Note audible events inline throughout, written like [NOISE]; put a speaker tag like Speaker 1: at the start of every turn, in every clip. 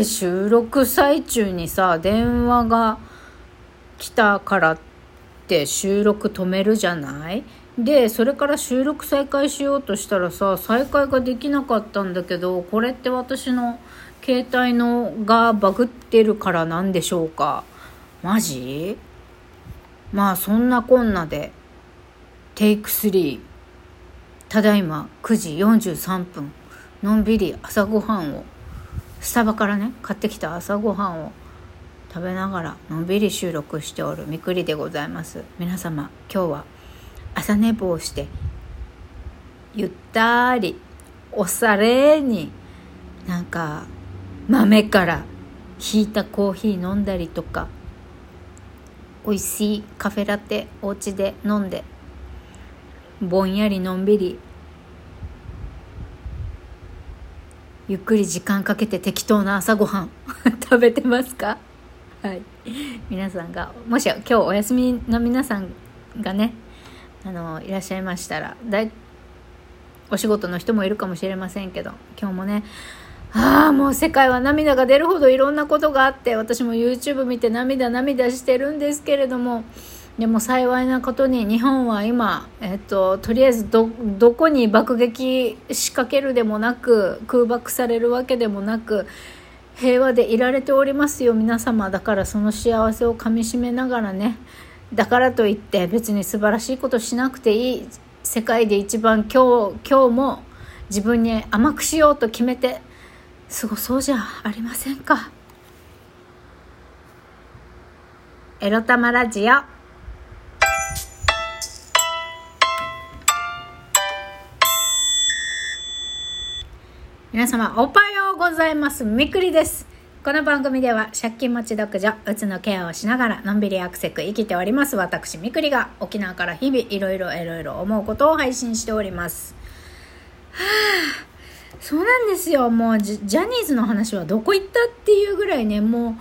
Speaker 1: で収録最中にさ電話が来たからって収録止めるじゃない？でそれから収録再開しようとしたらさ再開ができなかったんだけどこれって私の携帯のがバグってるからなんでしょうか？マジ？まあそんなこんなで。テイク3ただいま9時43分。のんびり朝ごはんを。スタバからね買ってきた朝ごはんを食べながらのんびり収録しておるみくりでございます。皆様今日は朝寝坊してゆったりおされになんか豆からひいたコーヒー飲んだりとか美味しいカフェラテお家で飲んでぼんやりのんびりゆっくり時間かけて適当な朝ごはん [LAUGHS] 食べてますか？はい。皆さんがもし今日お休みの皆さんがねあのいらっしゃいましたらだいお仕事の人もいるかもしれませんけど今日もねああもう世界は涙が出るほどいろんなことがあって私も YouTube 見て涙涙してるんですけれどもでも幸いなことに日本は今、えっと、とりあえずどこに爆撃仕掛けるでもなく空爆されるわけでもなく平和でいられておりますよ皆様。だからその幸せをかみしめながらね。だからといって別に素晴らしいことしなくていい。世界で一番今日今日も自分に甘くしようと決めて過ごそうじゃありませんか。エロ玉ラジオ。皆様おはようございます。みくりです。この番組では借金持ち独女うつのケアをしながらのんびりアクセク生きております。私みくりが沖縄から日々いろいろいろいろ思うことを配信しております。はあそうなんですよ。もうジャニーズの話はどこ行ったっていうぐらいねも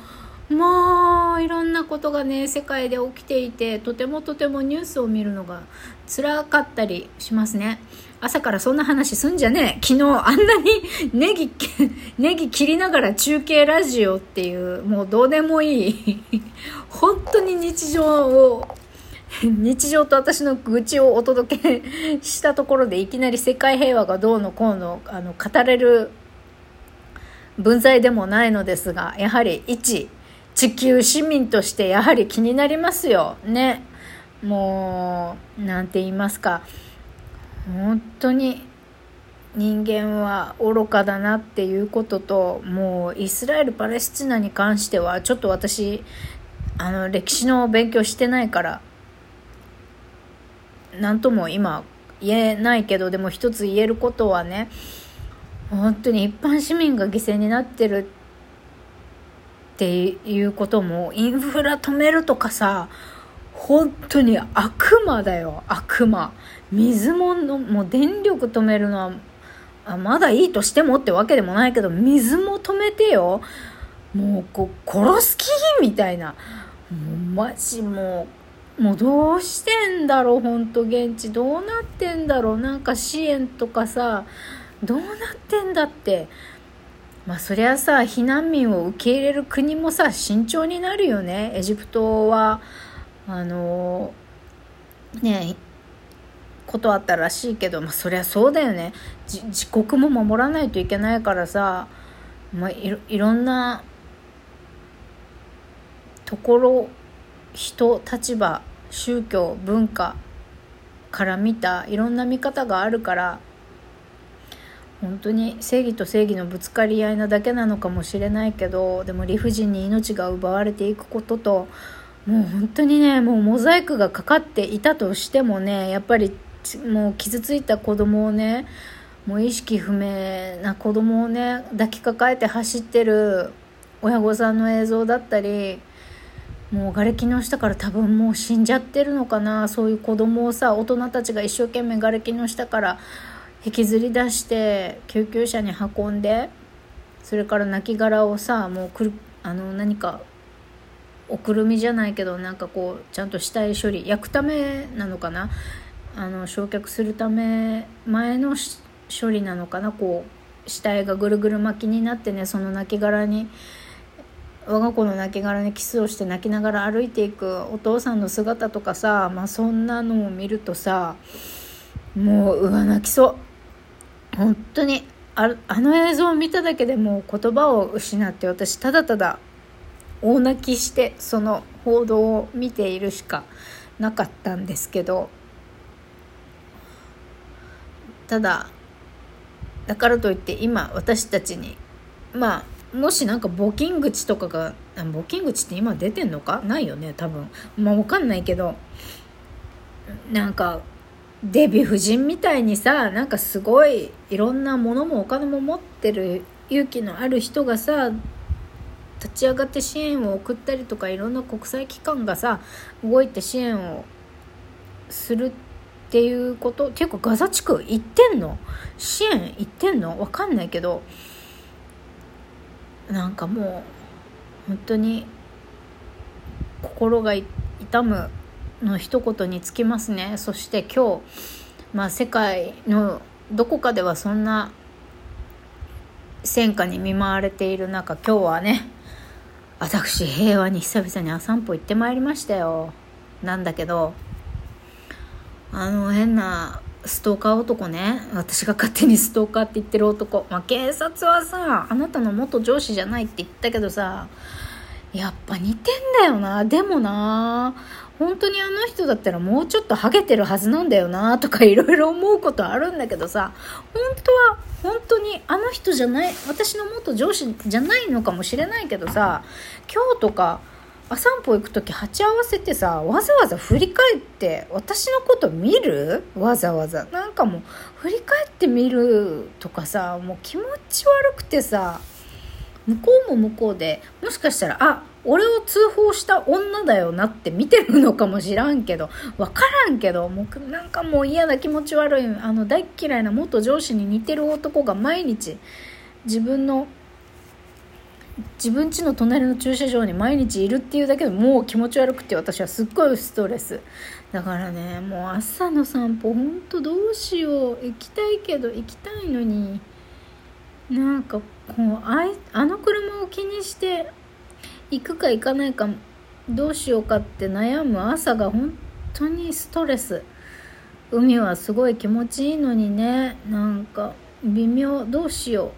Speaker 1: うもういろんなことがね世界で起きていてとてもとてもニュースを見るのが辛かったりしますね。朝からそんな話すんじゃねえ。昨日あんなに [LAUGHS] ネギ [LAUGHS] ネギ切りながら中継ラジオっていうもうどうでもいい。[LAUGHS] 本当に日常を日常と私の愚痴をお届けしたところでいきなり世界平和がどうのこうのあの語れる文在でもないのですがやはり一地球市民としてやはり気になりますよ。ね。もう何て言いますか。本当に人間は愚かだなっていうことともうイスラエル・パレスチナに関してはちょっと私あの歴史の勉強してないから何とも今言えないけどでも一つ言えることはね本当に一般市民が犠牲になってるっていうこともインフラ止めるとかさ本当に悪魔だよ。悪魔。水ものもう電力止めるのはあまだいいとしてもってわけでもないけど水も止めてよ。もうこう殺す気みたいな。もうマジもうもうどうしてんだろう本当現地どうなってんだろう。なんか支援とかさどうなってんだって。まあそりゃさ避難民を受け入れる国もさ慎重になるよね。エジプトはあのねことあったらしいけど、まあ、そりゃそうだよね。自国も守らないといけないからさ、まあ、いいろんなところ人立場宗教文化から見たいろんな見方があるから本当に正義と正義のぶつかり合いなだけなのかもしれないけどでも理不尽に命が奪われていくことともう本当にねもうモザイクがかかっていたとしてもねやっぱりもう傷ついた子供をねもう意識不明な子供をね抱きかかえて走ってる親御さんの映像だったりもう瓦礫の下から多分もう死んじゃってるのかなそういう子供をさ大人たちが一生懸命瓦礫の下から引きずり出して救急車に運んでそれから亡骸をさもうくるあの何かおくるみじゃないけどなんかこうちゃんと死体処理焼くためなのかな？あの焼却するため前の処理なのかな？こう死体がぐるぐる巻きになってねその亡骸に我が子の亡骸にキスをして泣きながら歩いていくお父さんの姿とかさ、まあ、そんなのを見るとさもううわ泣きそう。本当にああの映像を見ただけでもう言葉を失って私ただただ大泣きしてその報道を見ているしかなかったんですけどただだからといって今私たちにまあもしなんか募金口とかが募金口って今出てんのか？ないよね多分。まあ分かんないけどなんかデヴィ夫人みたいにさなんかすごいいろんなものもお金も持ってる勇気のある人がさ立ち上がって支援を送ったりとかいろんな国際機関がさ動いて支援をするっていうことっていうかガザ地区行ってんの？支援行ってんの？わかんないけどなんかもう本当に心が痛むの一言につきますね。そして今日、まあ、世界のどこかではそんな戦火に見舞われている中今日はね私平和に久々に朝散歩行ってまいりましたよ。なんだけどあの変なストーカー男ね。私が勝手にストーカーって言ってる男、まあ、警察はさあなたの元上司じゃないって言ったけどさやっぱ似てんだよな。でもな本当にあの人だったらもうちょっとハゲてるはずなんだよなとかいろいろ思うことあるんだけどさ本当は本当にあの人じゃない私の元上司じゃないのかもしれないけどさ今日とかあ散歩行く時鉢合わせてさわざわざ振り返って私のこと見る？わざわざ。なんかもう振り返ってみるとかさもう気持ち悪くてさ向こうも向こうでもしかしたらあ俺を通報した女だよなって見てるのかもしらんけど分からんけどもうなんかもう嫌な気持ち悪い。あの大嫌いな元上司に似てる男が毎日自分の自分家の隣の駐車場に毎日いるっていうだけでもう気持ち悪くて私はすっごいストレス。だからねもう朝の散歩ほんとどうしよう。行きたいけど行きたいのに。なんかこうあいあの車行くか行かないかどうしようかって悩む朝が本当にストレス。海はすごい気持ちいいのにね。なんか微妙。どうしよ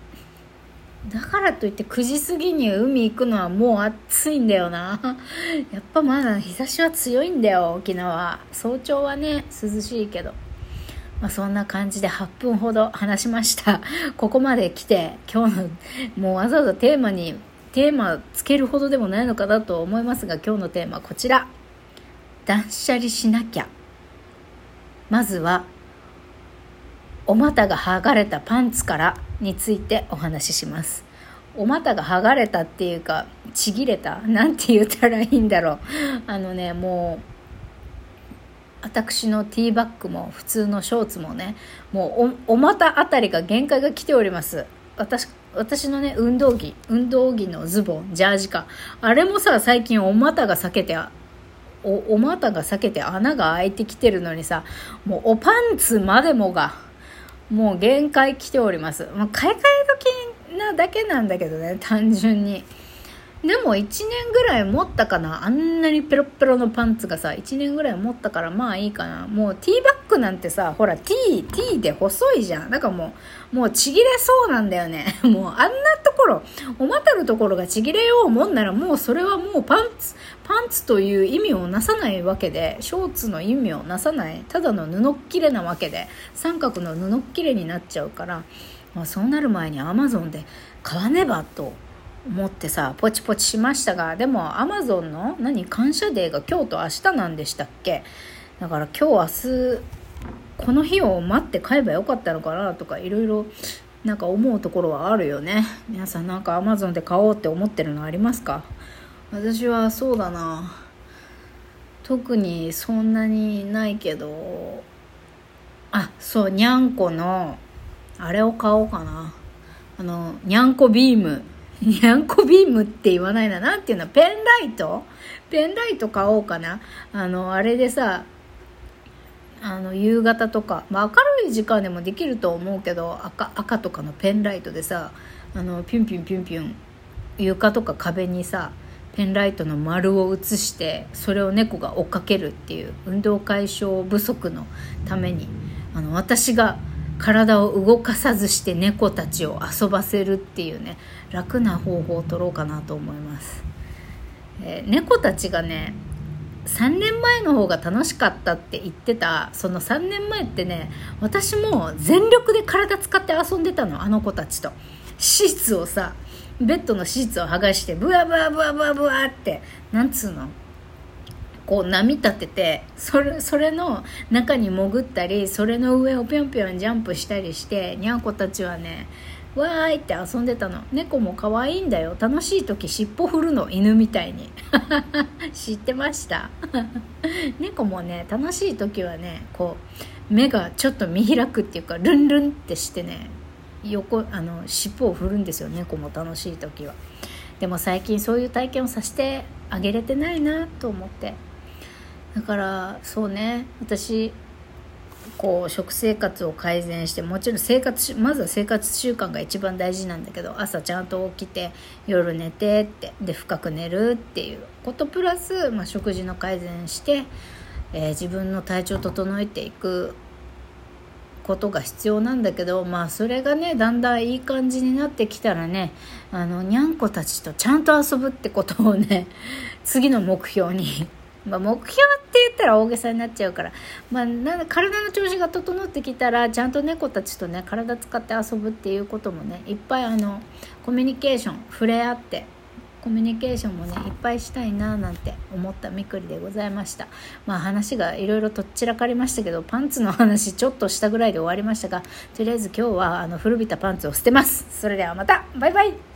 Speaker 1: う。だからといって9時過ぎに海行くのはもう暑いんだよな。[LAUGHS] やっぱまだ日差しは強いんだよ沖縄。早朝はね涼しいけど。まあ、そんな感じで8分ほど話しました。[LAUGHS] ここまで来て今日のもうわざわざテーマにテーマつけるほどでもないのかなと思いますが今日のテーマはこちら。断捨離しなきゃ。まずはお股が剥がれたパンツからについてお話しします。お股が剥がれたっていうかちぎれた？なんて言ったらいいんだろう。あのねもう私のティーバッグも普通のショーツもねもうお股あたりが限界が来ております。私私のね運動着運動着のズボンジャージかあれもさ最近お股が裂けておお股が裂けて穴が開いてきてるのにさもうおパンツまでもがもう限界来ております、まあ、買い替え時なだけなんだけどね単純に。でも1年ぐらい持ったかな。あんなにペロペロのパンツがさ1年ぐらい持ったからまあいいかな。もうティーバッグなんてさほら T, T で細いじゃん。だからもうもうちぎれそうなんだよね。[LAUGHS] もうあんなところお股のところがちぎれようもんならもうそれはもうパンツパンツという意味をなさないわけでショーツの意味をなさないただの布っきれなわけで三角の布っきれになっちゃうから、まあ、そうなる前にアマゾンで買わねばと思ってさポチポチしましたがでもアマゾンの何感謝デーが今日と明日なんでしたっけ？だから今日明日この日を待って買えばよかったのかなとかいろいろなんか思うところはあるよね。皆さんなんかアマゾンで買おうって思ってるのありますか？私はそうだな。特にそんなにないけど。あそうにゃんこのあれを買おうかな。あのにゃんこビーム。にゃんこビームって言わないな。なんていうの？ペンライト？ペンライト買おうかな。あの、あれでさ、あの夕方とか、まあ、明るい時間でもできると思うけど赤赤とかのペンライトでさあのピュンピュンピュンピュン床とか壁にさペンライトの丸を映してそれを猫が追っかけるっていう運動解消不足のためにあの私が体を動かさずして猫たちを遊ばせるっていうね楽な方法を取ろうかなと思います、えー、猫たちがね3年前の方が楽しかったって言ってたその3年前ってね私も全力で体使って遊んでたのあの子たちと。シーツをさベッドのシーツを剥がしてブワブワブワブワブワってなんつうの？こう波立ててそれそれの中に潜ったりそれの上をぴょんぴょんジャンプしたりしてにゃんこたちはねわーいって遊んでたの。猫も可愛いんだよ。楽しい時尻尾振るの。犬みたいに。[LAUGHS] 知ってました？[LAUGHS] 猫もね楽しい時はねこう目がちょっと見開くっていうかルンルンってしてね横あの尻尾を振るんですよ。猫も楽しい時は。でも最近そういう体験をさせてあげれてないなと思って。だからそうね。私こう食生活を改善してもちろん生活まずは生活習慣が一番大事なんだけど朝ちゃんと起きて夜寝てってで深く寝るっていう。ことプラス、まあ、食事の改善して、えー、自分の体調を整えていく。ことが必要なんだけどまあそれがねだんだんいい感じになってきたらねあのにゃんこたちとちゃんと遊ぶってことをね次の目標にまあ、目標って言ったら大げさになっちゃうから、まあ、な体の調子が整ってきたらちゃんと猫たちとね体使って遊ぶっていうこともねいっぱいあのコミュニケーション触れ合ってコミュニケーションもねいっぱいしたいななんて思ったみくりでございました。まあ話がいろいろとっちらかりましたけどパンツの話ちょっとしたぐらいで終わりましたがとりあえず今日はあの古びたパンツを捨てます。それではまた。バイバイ。